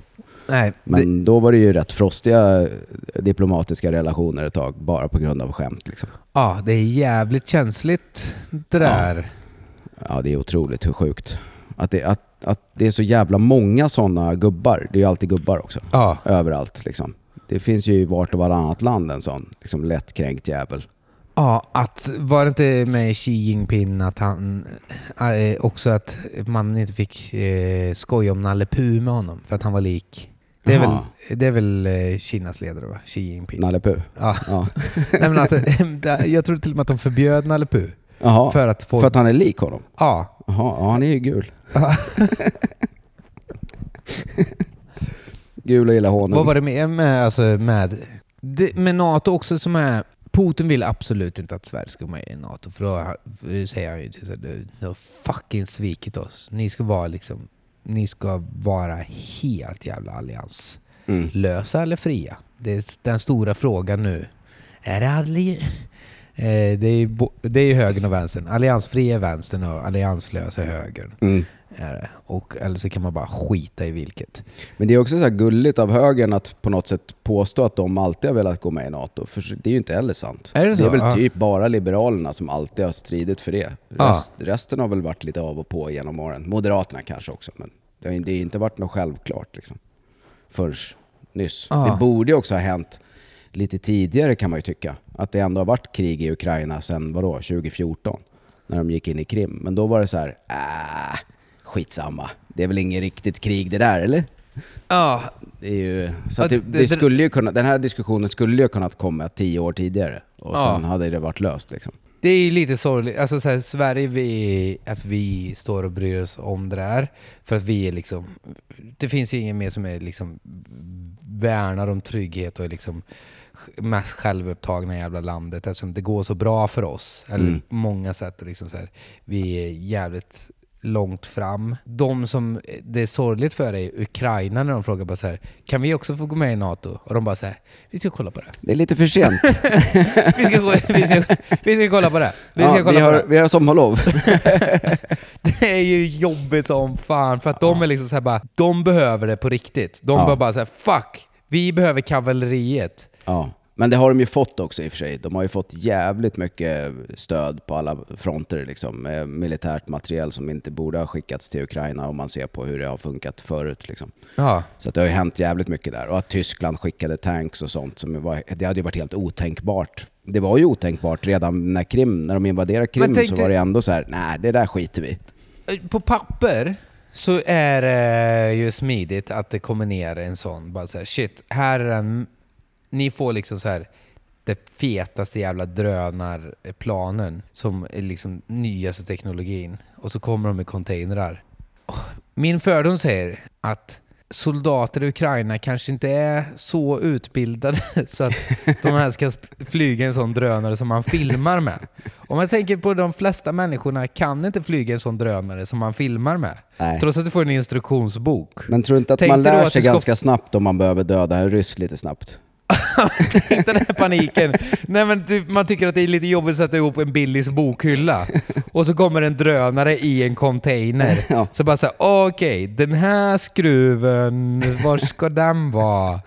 Nej, det, Men då var det ju rätt frostiga eh, diplomatiska relationer ett tag, bara på grund av skämt. Liksom. ja, det är jävligt känsligt det där. Ja, det är otroligt hur sjukt. Att det, att, att det är så jävla många sådana gubbar. Det är ju alltid gubbar också. Ja. Överallt liksom. Det finns ju i vart och varannat land en sån liksom lättkränkt jävel. Ja, att var det inte med Xi Jinping att han eh, också att man inte fick eh, skoja om Nalle Puh med honom för att han var lik. Det är väl, det är väl Kinas ledare va? Xi Jinping. Nalle Puh. Ja. Ja. Nej, men att, jag tror till och med att de förbjöd Nalle Puh. Jaha, för, För att folk... att han är lik honom? Ja. Jaha, ja, han är ju gul. gul och gillar honung. Vad var det med, med, alltså, med, det, med NATO också som är... Putin vill absolut inte att Sverige ska gå med i NATO för då säger han ju till sig, du, du har fucking svikit oss. Ni ska vara liksom... Ni ska vara helt jävla allianslösa Mm. eller fria. Det är den stora frågan nu. Är det alli... Eh, det, är ju det är ju högern och vänstern. Alliansfria är vänstern och allianslösa är högern. Mm. Är det. Och, eller så kan man bara skita i vilket. Men det är också så här gulligt av högern att på något sätt påstå att de alltid har velat gå med i NATO. För det är ju inte heller sant. Är det det är väl Ja. typ bara Liberalerna som alltid har stridit för det. Ja. Rest, Resten har väl varit lite av och på genom åren. Moderaterna kanske också, men det har inte varit något självklart liksom. Förrän nyss. Ja. Det borde ju också ha hänt lite tidigare kan man ju tycka. Att det ändå har varit krig i Ukraina sedan vadå, 2014? När de gick in i Krim. Men då var det så här, äh, skitsamma. Det är väl inget riktigt krig det där, eller? Ja, Det är ju, så det, det- det skulle ju kunna, den här diskussionen skulle ju kunnat komma tio år tidigare och Ja. sen hade det varit löst. Liksom. Det är lite sorgligt. Alltså så här, Sverige, vi, att vi står och bryr oss om det där. För att vi är liksom... Det finns ju ingen mer som är liksom värnar om trygghet och är liksom mest självupptagna i jävla landet eftersom det går så bra för oss. Eller Mm. många sätt. Liksom så här, vi är jävligt långt fram. De som det är sorgligt för är Ukraina när de frågar bara så här, kan vi också få gå med i NATO? Och de bara så här, vi ska kolla på det. Det är lite för sent. Vi ska, gå, vi ska, vi ska kolla på det. Vi ska ja, kolla vi, på har, det. vi har sommarlov. Det är ju jobbigt som fan för att de är liksom så här bara, de behöver det på riktigt. De Ja. bara, bara så här, fuck, vi behöver kavalleriet. ja. Men det har de ju fått också i och för sig. De har ju fått jävligt mycket stöd på alla fronter liksom, militärt materiel som inte borde ha skickats till Ukraina om man ser på hur det har funkat förut. Liksom. Ja. Så att det har ju hänt jävligt mycket där. Och att Tyskland skickade tanks och sånt, som var, det hade ju varit helt otänkbart. Det var ju otänkbart redan när, Krim, när de invaderade Krim tänk så var det ändå så här: nej det där skiter vi i." På papper så är det ju smidigt att det kommer ner en sån, bara så här, shit, här är en, ni får liksom så här det fetaste jävla drönarplanen som är liksom nyaste teknologin. Och så kommer de med containrar. Min fördom säger att soldater i Ukraina kanske inte är så utbildade så att de här ska flyga en sån drönare som man filmar med. Om man tänker på de flesta människorna kan inte flyga en sån drönare som man filmar med. Nej. Trots att du får en instruktionsbok. Men tror du inte att Tänk man lär sig ganska snabbt om man behöver döda en ryss lite snabbt? Tänk den här paniken. Nej, men det- man tycker att det är lite jobbigt att sätta ihop en Billys bokhylla. Och så kommer en drönare i en container. Ja. Så bara så här, okej, den här skruven, var ska den vara?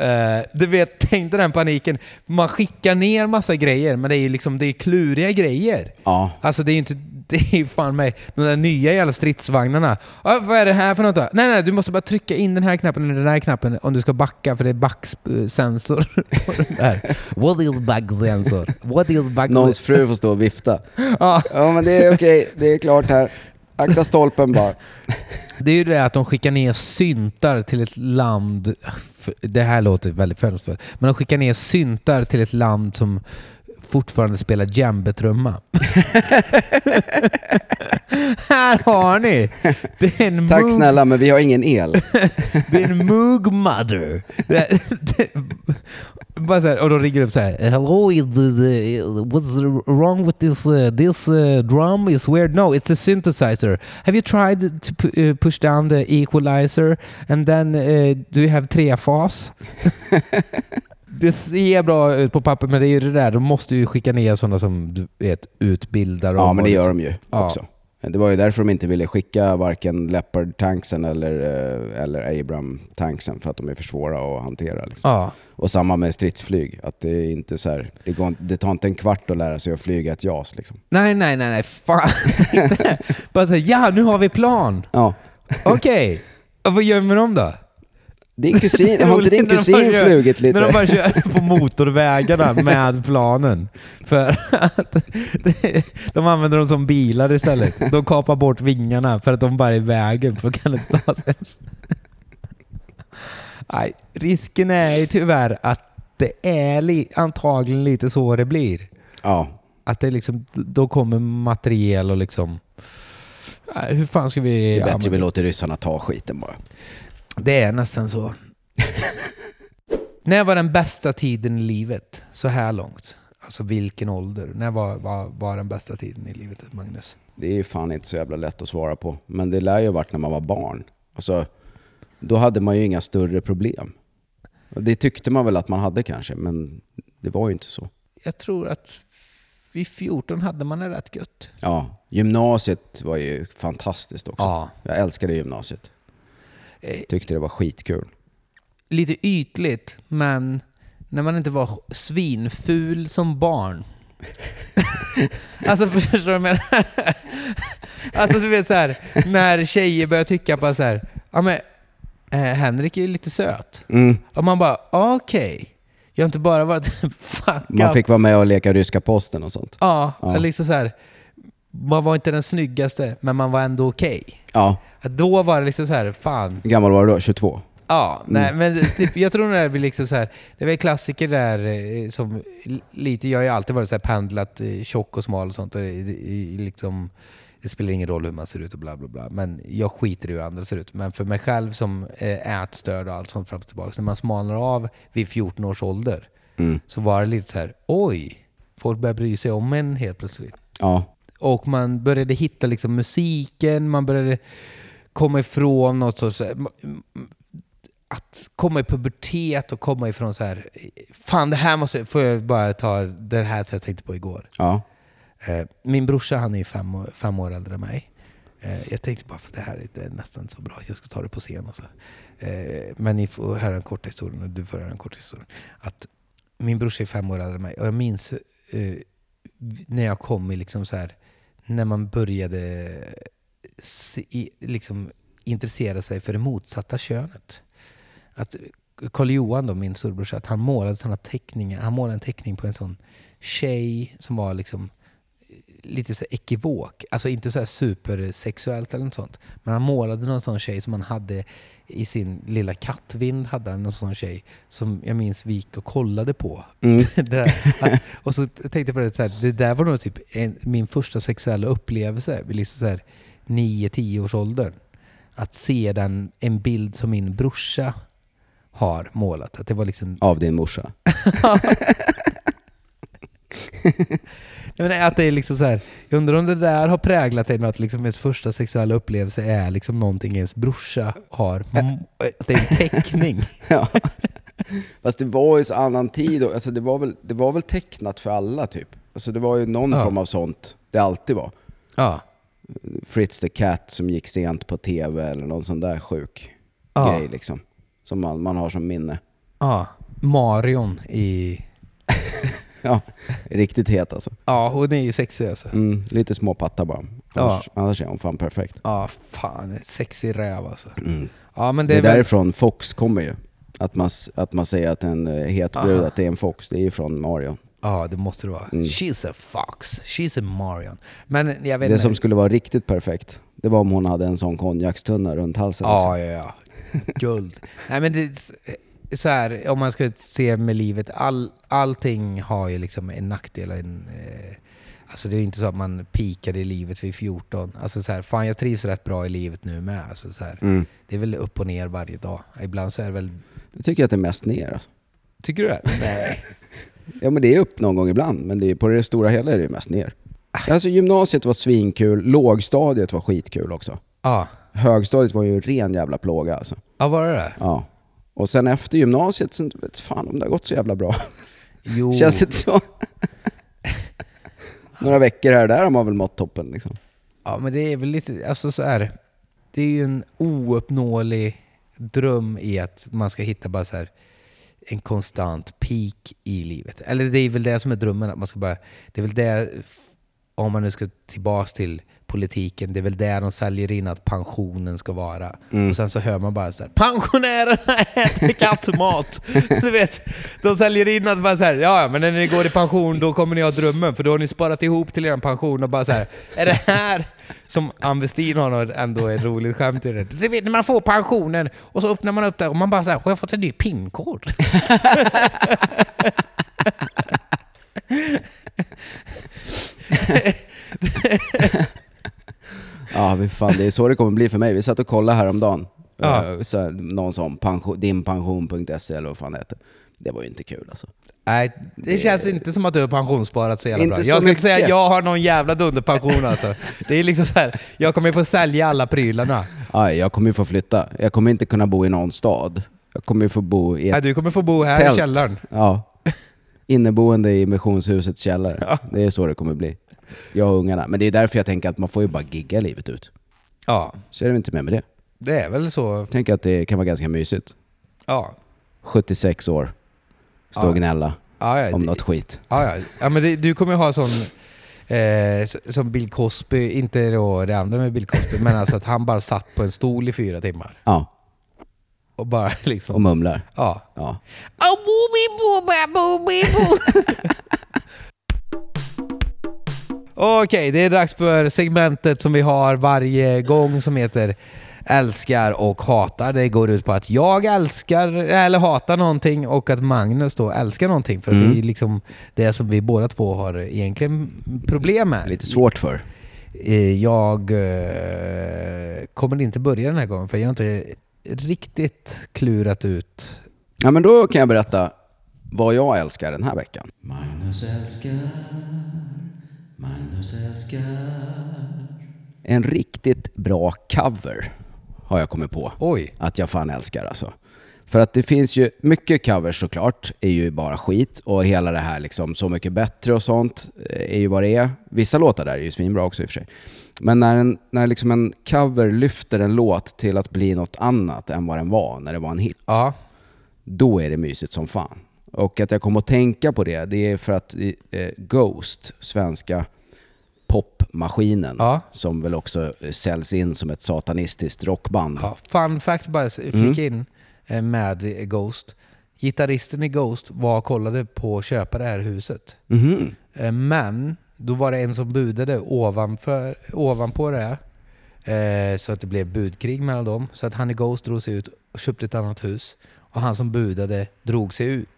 Uh, du vet, tänk dig den paniken. Man skickar ner massa grejer, men det är ju liksom, det är kluriga grejer. Ja. Alltså det är inte, det är fan mig, de där nya jävla stridsvagnarna. Ah, vad är det här för något då? Nej, nej, du måste bara trycka in den här knappen eller den här knappen om du ska backa för det är backsensor. What is backsensor? What is back... Någons fru får stå och vifta. Ja, Ja men det är okej, det är klart här. Akta stolpen bara. det är ju det att de skickar ner syntar till ett land, det här låter väldigt fördomsfullt, men de skickar ner syntar till ett land som fortfarande spelar djembetrumma. Här har ni! Det är en Tack Moog- snälla, men vi har ingen el. Det är en Moog Mother. Bara så här, och då ringer upp så här. Hello, is this, uh, what's wrong with this? Uh, this uh, drum is weird. No, it's the synthesizer. Have you tried to uh, push down the equalizer and then uh, do you have trefas? det ser bra ut på papper, men det är ju det där. De måste ju skicka ner sådana som du vet utbildar. Ja, men det gör liksom- de ju Ja. Det var ju därför de inte ville skicka varken Leopard-tanksen eller, eh, eller Abram-tanksen, för att de är för svåra att hantera. Liksom. Ja. Och samma med stridsflyg, att det är inte så här, det, går, det tar inte en kvart att lära sig att flyga ett JAS. Liksom. Nej, nej, nej, nej. Fan. Bara säga ja, nu har vi plan. Ja. Okej. Och vad gör vi med dem då? Din kusin, har inte din kusin flugit lite? När de bara kör på motorvägarna med planen. För att de använder dem som bilar istället. De kapar bort vingarna för att de bara är i vägen. För kan inte ta sig. Nej, risken är ju tyvärr att det är li- antagligen lite så det blir. Ja, Att det liksom, då kommer materiel och liksom... Nej, Hur fan ska vi... det är bättre använda- vi låter ryssarna ta skiten bara. Det är nästan så. När var den bästa tiden i livet så här långt? Alltså vilken ålder? När var, var, var den bästa tiden i livet, Magnus? Det är ju fan inte så jävla lätt att svara på. Men det lär ju ha varit när man var barn. Alltså, då hade man ju inga större problem. Det tyckte man väl att man hade kanske, men det var ju inte så. Jag tror att vid 14 hade man det rätt gött. Ja, gymnasiet var ju fantastiskt också. Ja. Jag älskade gymnasiet. Eh, Tyckte det var skitkul. Lite ytligt, men när man inte var svinful som barn. alltså förstår du vad jag menar? alltså du vet så här, när tjejer börjar tycka på så här, ja men eh, Henrik är ju lite söt. Mm. Och man bara, okej. Jag har inte bara varit fuck Man up. fick vara med och leka ryska posten och sånt. Ja, Ja. liksom så här. Man var inte den snyggaste, men man var ändå okej. Ja, Att Då var det liksom så här, fan. hur gammal var du då? 22? Ja, Mm. nej, men typ, jag tror när vi liksom så här, det var klassiker där eh, som lite, jag har ju alltid varit så här pendlat eh, tjock och smal och sånt. Och i, i, liksom, det spelar ingen roll hur man ser ut och bla bla bla. Men jag skiter i hur andra ser ut. Men för mig själv som eh, ätstörd och allt sånt fram och tillbaka. När man smalnar av vid 14 års ålder Mm. så var det lite så här, oj, folk börjar bry sig om en helt plötsligt. Ja, Och man började hitta liksom musiken, man började komma ifrån något sorts... Att komma i pubertet och komma ifrån så här... Fan, det här måste... Får jag bara ta det här som jag tänkte på igår. ja. Eh, Min brorsa, han är ju fem, fem år äldre än mig. Eh, Jag tänkte bara, för det här är nästan så bra, jag ska ta det på scen. Alltså. Eh, Men ni får höra en kort historia och du får höra en kort historia. Att min brorsa är fem år äldre än mig och jag minns när jag kom i liksom så här, när man började se, liksom intressera sig för det motsatta könet. Att Karl Johan, då, min storebrorsa, att han målade sådana teckningar. Han målade en teckning på en sån tjej som var liksom lite så ekivok. Alltså inte så här supersexuellt eller något sånt. Men han målade någon sån tjej som han hade i sin lilla kattvind. Hade han någon sån tjej som jag minns vi gick och kollade på. Mm. där, att, och så tänkte jag på det så här, det där var nog typ en, min första sexuella upplevelse vid liksom så här 9-10 års ålder. Att se den, en bild som min brorsa har målat. Att det var liksom Av din morsa. Jag menar, att det är liksom så här, jag undrar om det där har präglat en att liksom ens första sexuella upplevelse är liksom någonting ens brorsa har. Mm, Att det är en teckning. Ja. Fast det var ju så annan tid. och- Alltså det, var väl, det var väl tecknat för alla typ. Alltså det var ju någon Ja. form av sånt. Det alltid var. Ja. Fritz the Cat som gick sent på TV eller någon sån där sjuk Ja. grej liksom. Som man, man har som minne. ja. Marion i... Ja, riktigt het alltså. Ja, hon är ju sexig alltså. Mm, lite små pattar bara. Annars, annars är hon fan perfekt. Ja, fan. Sexig räv alltså. Mm. Ja, men Det det är väl... därifrån Fox kommer ju. Att man, att man säger att en eh, het brud, Aha. att det är en Fox. Det är ju från Mario. Ja, det måste det vara. Mm. She's a fox. She's a Marion. Men jag vet Det inte. som skulle vara riktigt perfekt, det var om hon hade en sån konjakstunna runt halsen också. Ja, ja, ja. Guld. Nej, men det, så här, om man ska se med livet, all, allting har ju liksom en nackdel och en... Eh, alltså det är ju inte så att man pikar i livet vid 14. Alltså så här, fan jag trivs rätt bra i livet nu med. Alltså så här, Mm. Det är väl upp och ner varje dag. Ibland så är det väl... Jag tycker att det är mest ner alltså. Tycker du det? Nej. Ja men det är upp någon gång ibland, men det är, på det stora hela är det mest ner. Alltså gymnasiet var svinkul, lågstadiet var skitkul också. Ja. Högstadiet var ju en ren jävla plåga alltså. Ja, var det det? Ja. Och sen efter gymnasiet, sen vet fan om det har gått så jävla bra. Jo. Känns det så? Några veckor här och där har man väl mått toppen liksom. Ja, men det är väl lite, alltså så här. Det är ju en ouppnåelig dröm i att man ska hitta bara så här en konstant peak i livet. Eller det är väl det som är drömmen, att man ska bara, det är väl det, om man nu ska tillbaks till politiken, det är väl det de säljer in att pensionen ska vara. Och sen så hör man bara så här, pensionärerna äter kattmat. du vet, de säljer in att bara så här, ja men när ni går i pension då kommer ni ha drömmen för då har ni sparat ihop till er pension och bara så här, är det här som Ann Westin har ändå ett roligt skämt i det. Du vet när man får pensionen och så öppnar man upp det och man bara så här, har jag fått en ny pinkod? Ja, fan, det är så det kommer bli för mig. Vi satt och kollade häromdagen. Ja. Uh, så här, någon som pension, dinpension.se eller vad fan det heter. Det var ju inte kul alltså. Nej, det känns inte som att du har pensionssparat så jävla Inte bra. Jag skulle säga att jag har någon jävla dunderpension alltså. Det är liksom så här, jag kommer få sälja alla prylarna. Aj, jag kommer ju få flytta. Jag kommer inte kunna bo i någon stad. Jag kommer ju få bo i Nej, ett du kommer få bo här tält. i källaren. Ja. Inneboende i missionshusets källare. Ja. Det är så det kommer bli. Jag och ungarna. Men det är därför jag tänker att man får ju bara gigga livet ut. Ja, Så är det inte mer med det. det är väl så. Jag tänker att det kan vara ganska mysigt. Ja. 76 år. Stå och Ja. gnälla Ja, ja, om det- något skit. Ja, ja. ja men det, du kommer ju ha sån... Eh, som Bill Cosby, inte då det andra med Bill Cosby, men alltså att han bara satt på en stol i fyra timmar. Ja, Och bara liksom... och mumlar. ja. Ja. Oh, booby, booba, booby, boo. Okej, det är dags för segmentet som vi har varje gång som heter älskar och hatar. Det går ut på att jag älskar eller hatar någonting och att Magnus då älskar någonting. För att Mm. det är liksom det som vi båda två har egentligen problem med. Lite svårt för. Eh, Jag eh, kommer inte börja den här gången för jag har inte riktigt klurat ut Ja men då kan jag berätta vad jag älskar den här veckan. Magnus älskar, Magnus älskar. En riktigt bra cover har jag kommit på. Oj. Att jag fan älskar alltså. För att det finns ju mycket covers såklart, är ju bara skit. Och hela det här liksom Så mycket bättre och sånt eh, är ju vad det är. Vissa låtar där är ju svinbra också i och för sig. Men när, en, när liksom en cover lyfter en låt till att bli något annat än vad den var när det var en hit Ja. då är det mysigt som fan. Och att jag kom att tänka på det, det är för att eh, Ghost, svenska popmaskinen, Ja. som väl också eh, säljs in som ett satanistiskt rockband. Ja, fun fact bara flika in eh, med Ghost. Gitarristen i Ghost var och kollade på att köpa det här huset. Eh, Men då var det en som budade ovanför, ovanpå det. eh, Så att det blev budkrig mellan dem. Så att han i Ghost drog sig ut och köpte ett annat hus. Och han som budade drog sig ut.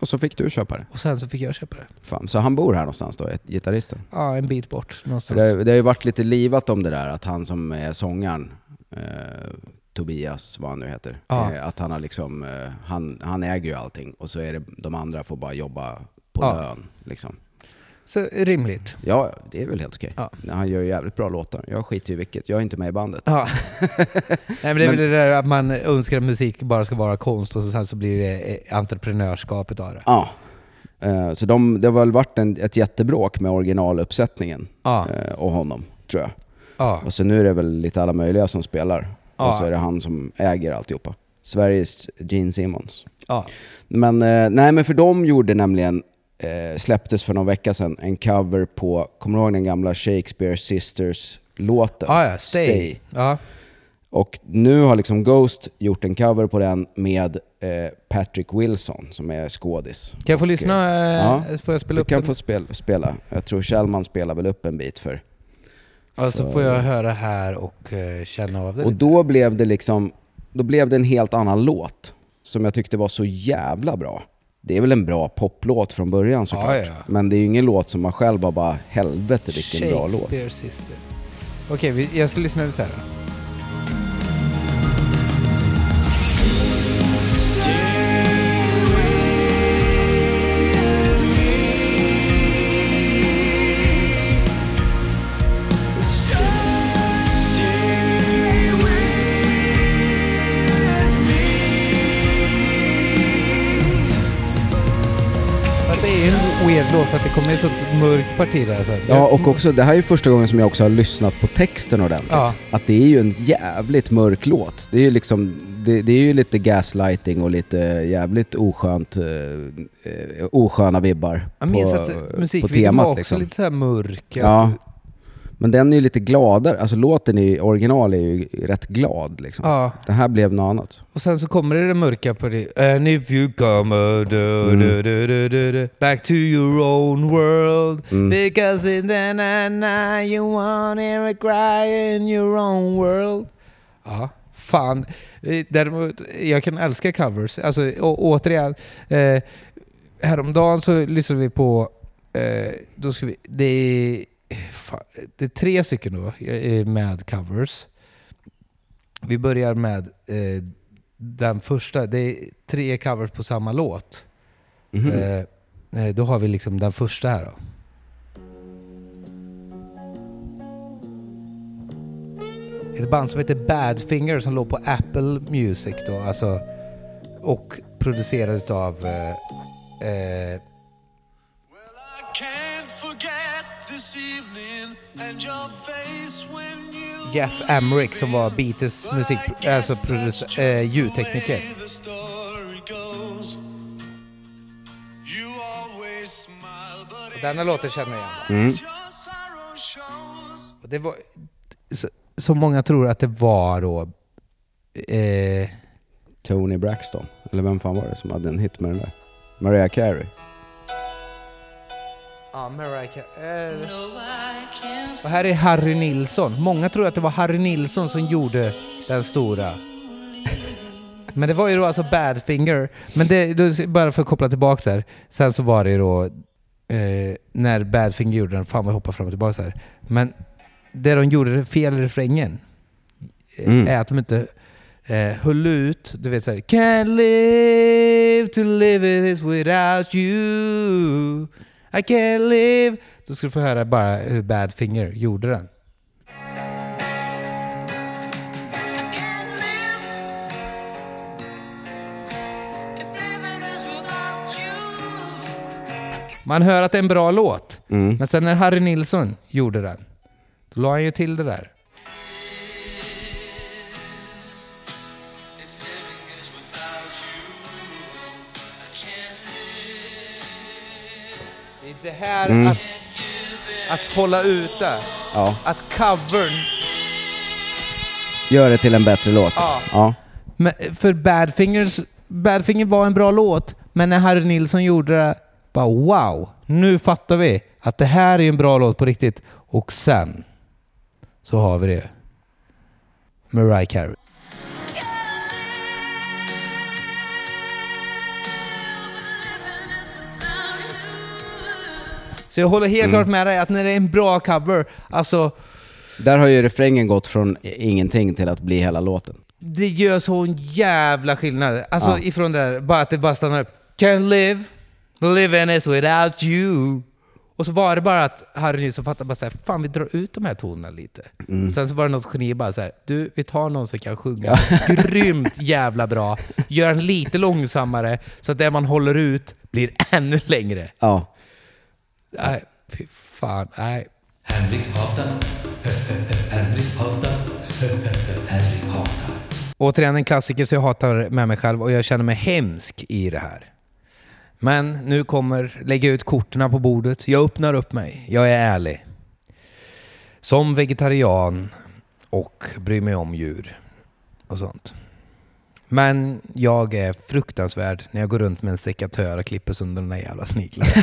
Och så fick du köpa det. Och sen så fick jag köpa det. Fan. Så han bor här någonstans då, gitarristen? Ja, en bit bort någonstans. det, det har ju varit lite livat om det där att han som är sångaren, eh, Tobias, vad han nu heter, Ja. eh, att han har liksom, eh, han, han äger ju allting och så är det de andra får bara jobba på Ja. lön. Liksom. Så rimligt. Ja, det är väl helt okej. Ja. Han gör ju jävligt bra låtar. Jag skiter ju vilket, jag är inte med i bandet. Ja. Nej, men det är Men- väl det där att man önskar att musik bara ska vara konst och så sen så blir det eh, entreprenörskapet av det. Ja. Eh, Så de, det har väl varit en, ett jättebråk med originaluppsättningen Ja. eh, och honom, tror jag. Ja. Och så nu är det väl lite alla möjliga som spelar. Ja. Och så är det han som äger alltihopa. Sveriges Gene Simmons. Ja. Men, nej, men för de gjorde nämligen, eh, släpptes för någon vecka sedan, en cover på, kommer du ihåg den gamla Shakespeare Sisters-låten? Ah, ja, stay. Ja. Och nu har liksom Ghost gjort en cover på den med eh, Patrick Wilson som är skådis. Kan jag få Och, lyssna? eh, eh, ja, Får jag spela Du upp kan den? få spel, spela. Jag tror Kjellman spelar väl upp en bit för. Ja, så för- får jag höra här och eh, känna av det Och lite. då blev det liksom, då blev det en helt annan låt. som jag tyckte var så jävla bra. Det är väl en bra poplåt från början såklart. Ja, ja. Men det är ju ingen låt som man själv bara, bara helvete vilken bra låt. Shakespeare Sister. Okej, vi- jag ska lyssna lite här. då. Låt för att det kommer ett sånt mörkt parti där. Så att Ja, och också, det här är ju första gången som jag också har lyssnat på texten ordentligt. Ja. Att det är ju en jävligt mörk låt. Det är ju liksom, det, det är ju lite gaslighting och lite jävligt oskönt, eh, eh, osköna vibbar Jag minns på, att musikvideon var också liksom. lite så här mörk. Ja. Alltså. Men den är ju lite gladare, alltså låten i original är ju rätt glad liksom. ja. Det här blev något annat. Och sen så kommer det det mörka på det. And if you come uh, du, du, du, du, du, back to your own world Mm. Because in the night, you want to cry in your own world. Ja, fan. Eh, Däremot, jag kan älska covers. Alltså å, återigen, eh, häromdagen så lyssnade vi på, eh, då ska vi, det fan, det är tre stycken då eh, med covers. Vi börjar med eh, den första. Det är tre covers på samma låt. Mhm. Eh, eh, då har vi liksom den första här då. Ett band som heter Badfinger som låg på Apple Music då. Alltså, och producerad av eh, Jeff Emerick som var Beatles musik, alltså producer, eh, ljudtekniker. denna låten känner jag igen. Mm. Och det var, så, så många tror att det var då eh, Tony Braxton, eller vem fan var det som hade en hit med den där? Mariah Carey. Ja, Mariah Carey. Eh. Och här är Harry Nilsson. Många tror att det var Harry Nilsson som gjorde den stora. Men det var ju då alltså Badfinger. Men det, då, bara för att koppla tillbaka här. Sen så var det ju då eh, när Badfinger gjorde den, fan vad jag hoppar fram och tillbaka här. Men det de gjorde fel i refrängen eh, Mm. är att de inte eh, höll ut, du vet såhär Can't live to live in this without you I can't live Då ska du få höra bara hur Badfinger gjorde den. Man hör att det är en bra låt. Mm. Men sen när Harry Nilsson gjorde den, då la han ju till det där. Det är det här Mm. att, att hålla ute, Ja, att covern gör det till en bättre låt. Ja. ja. Men för Badfingers, Badfinger var en bra låt, men när Harry Nilsson gjorde det, bara wow, nu fattar vi att det här är en bra låt på riktigt. Och sen så har vi det. Mariah Carey. Så jag håller helt klart med dig att när det är en bra cover, alltså Där har ju refrängen gått från ingenting till att bli hela låten. Det gör sån jävla skillnad. Alltså Ja. ifrån det där, bara att det bara stannar upp. Can't live, living is without you. Och så var det bara att Harry Nilsson fattade bara såhär, fan vi drar ut de här tonerna lite. Mm. Sen så var det något geni bara såhär, du vi tar någon som kan sjunga grymt jävla bra, gör den lite långsammare så att det man håller ut blir ännu längre. Ja. Nej, fy fan, nej. Återigen en klassiker så jag hatar med mig själv och jag känner mig hemsk i det här. Men nu kommer lägga ut korten på bordet. Jag öppnar upp mig. Jag är ärlig. Som vegetarian och bryr mig om djur och sånt. Men jag är fruktansvärd när jag går runt med en sekatör och klipper sönder den där jävla sniglarna.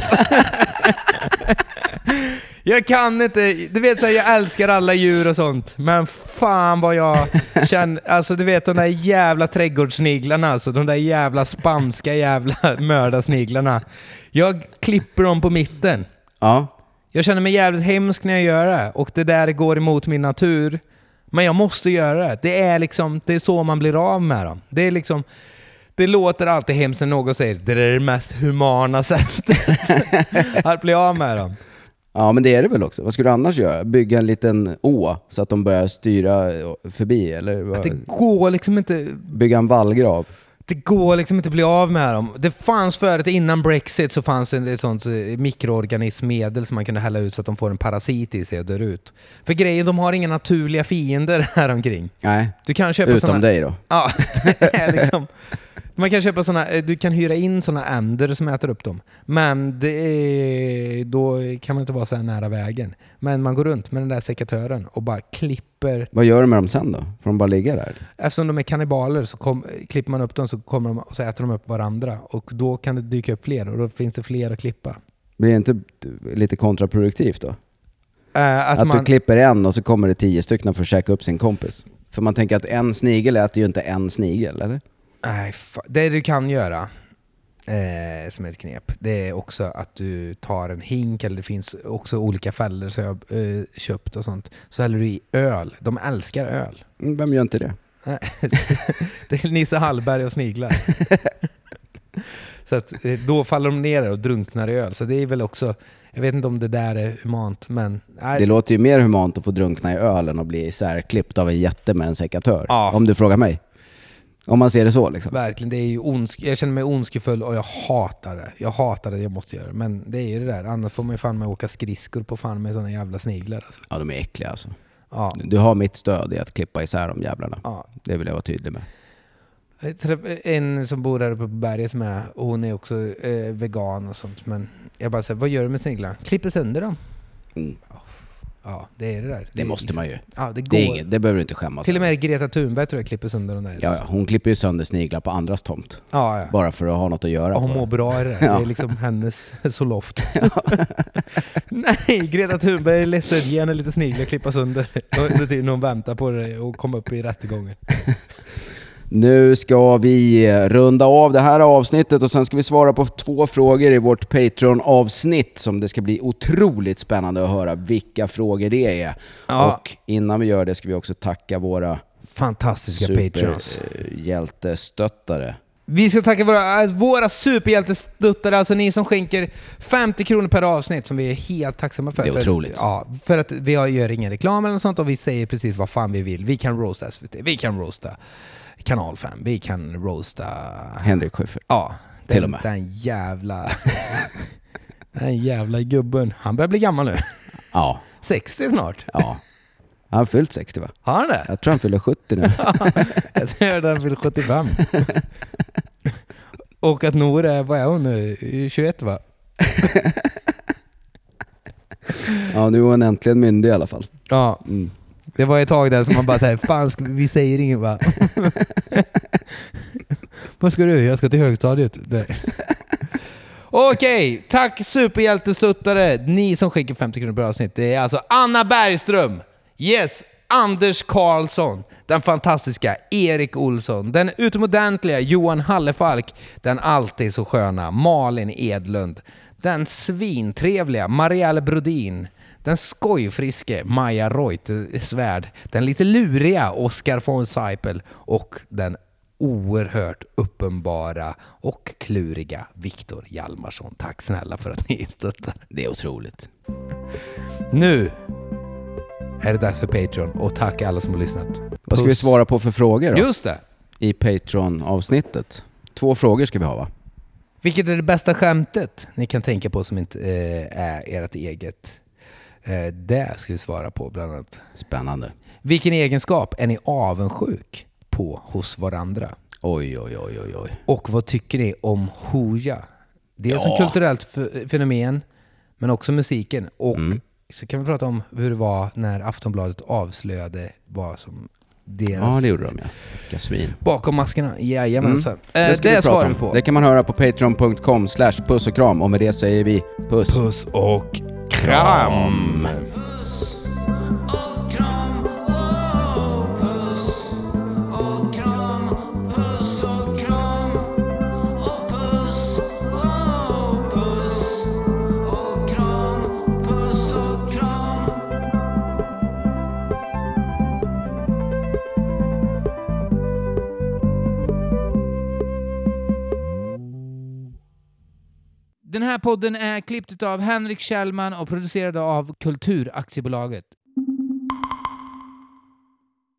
Jag kan inte, du vet så här, jag älskar alla djur och sånt, men fan vad jag känner, alltså du vet de där jävla trädgårdssniglarna alltså, de där jävla spamska jävla mördarsniglarna. Jag klipper dem på mitten. Ja, Jag känner mig jävligt hemsk när jag gör det och det där går emot min natur. Men jag måste göra det. Det är liksom, det är så man blir av med dem. Det är liksom, det låter alltid hemskt när någon säger det är det mest humana sättet att bli av med dem. ja men det är det väl också. Vad skulle du annars göra? Bygga en liten å så att de börjar styra förbi? Eller? Att det går liksom inte, Bygga en vallgrav? Det går liksom inte att bli av med dem. Det fanns förut, innan Brexit, så fanns det ett sånt eh, mikroorganismmedel som man kunde hälla ut så att de får en parasit i sig och dör ut. För grejen, de har inga naturliga fiender här omkring. Nej, Du kan köpa utom såna... dig då. Ja, det är liksom... Man kan köpa såna, eh, du kan hyra in såna änder som äter upp dem. Men är, då kan man inte vara så här nära vägen. Men man går runt med den där sekatören och bara klipper. Vad gör du med dem sen då? Får de bara ligga där? Eftersom de är kannibaler så kom, klipper man upp dem så, kommer de, så äter de upp varandra. Och då kan det dyka upp fler och då finns det fler att klippa. Blir det inte lite kontraproduktivt då? Eh, alltså att man, du klipper en och så kommer det tio stycken för att käka upp sin kompis. För man tänker att en snigel äter ju inte en snigel, eller? Nej, det du kan göra eh, som ett knep, det är också att du tar en hink, eller det finns också olika fällor som jag eh, köpt och sånt. Så häller du i öl. De älskar öl. Mm, Vem gör inte det? Det är Nisse Hallberg och sniglar. Så att, eh, då faller de ner och drunknar i öl. Så det är väl också, jag vet inte om det där är humant, men... Nej, Det låter ju mer humant att få drunkna i ölen och bli särklippt av en jätte med en sekatör. Ja. Om du frågar mig. Om man ser det så liksom. Verkligen, det är ju jag känner mig ondskefull och jag hatar det. Jag hatar det jag måste göra Men det är ju det där, annars får man ju fan med åka skridskor på fan med såna jävla sniglar alltså. Ja, de är äckliga alltså. Ja. Du har mitt stöd i att klippa isär de jävlarna. ja. Det vill jag vara tydlig med. En som bor där uppe på berget med, och hon är också eh, vegan och sånt. Men jag bara säger, vad gör du med sniglarna? Klipper sönder dem. Mm. Ja, det är det där. Det måste man ju. Ja, det går. Det, inget, det behöver du inte skämmas Till och med Greta Thunberg tror jag klipper sönder de där. Ja, ja, hon klipper ju sönder sniglar på andras tomt. ja, ja. Bara för att ha något att göra. Och hon mår bra i det. Ja. Det är liksom hennes soloft. Nej, Greta Thunberg är ledsen. Ge henne lite sniglar och klippa sönder under tiden hon väntar på det och komma upp i rättegången. Nu ska vi runda av det här avsnittet och sen ska vi svara på två frågor i vårt Patreon-avsnitt som det ska bli otroligt spännande att höra vilka frågor det är. Ja. Och innan vi gör det ska vi också tacka våra Fantastiska patreons. superhjältestöttare. Vi ska tacka våra, äh, våra superhjältestuttare, alltså ni som skänker 50 kronor per avsnitt som vi är helt tacksamma för. Det är För att- otroligt. ja, för att vi gör ingen reklam eller något sånt och vi säger precis vad fan vi vill. Vi kan roasta SVT, vi kan roasta Kanal 5, vi kan roasta... Henrik Schyffert. Ja, den, Till och med. Den jävla... den jävla gubben. Han börjar bli gammal nu. Ja, 60 snart. ja. Han har fyllt 60 va? Har han det? Jag tror han fyller 70 nu. Jag hörde han fyller 75. Och att Nour är, vad är hon nu? 21 va? Ja, nu är hon äntligen myndig i alla fall. Ja, Mm. Det var ett tag där som man bara säger fan vi säger inget va? Vad ska du? Jag ska till högstadiet. Nej. Okej, tack superhjältestuttare. Ni som skickar 50 kronor per avsnitt. Det är alltså Anna Bergström. Yes, Anders Karlsson. Den fantastiska Erik Olsson. Den utomordentliga Johan Hallefalk. Den alltid så sköna Malin Edlund. Den svintrevliga Marielle Brodin. Den skojfriske Maja Reuterswärd. Den lite luriga Oskar von Seipel. Och den oerhört uppenbara och kluriga Viktor Hjalmarsson. Tack snälla för att ni stöttar. Det är otroligt. Nu är det dags för Patreon och tack alla som har lyssnat. Vad ska vi svara på för frågor då? Just det! I Patreon-avsnittet? Två frågor ska vi ha va? Vilket är det bästa skämtet ni kan tänka på som inte eh, är ert eget? Eh, det ska vi svara på bland annat. Spännande. Vilken egenskap är ni avundsjuk på hos varandra? Oj, oj, oj, oj, oj. Och vad tycker ni om Hooja? Dels som Ja. kulturellt f- fenomen, men också musiken. Och Mm. så kan vi prata om hur det var när Aftonbladet avslöjade vad som deras... Ja, det gjorde de ja. Vilka svin. Bakom maskerna, jajamensan. Mm. Eh, ska det vi svarar vi på. Det kan man höra på patreon.com slash puss och kram och med det säger vi puss. Puss och kram. Den här podden är klippt av Henrik Kjellman och producerad av Kulturaktiebolaget.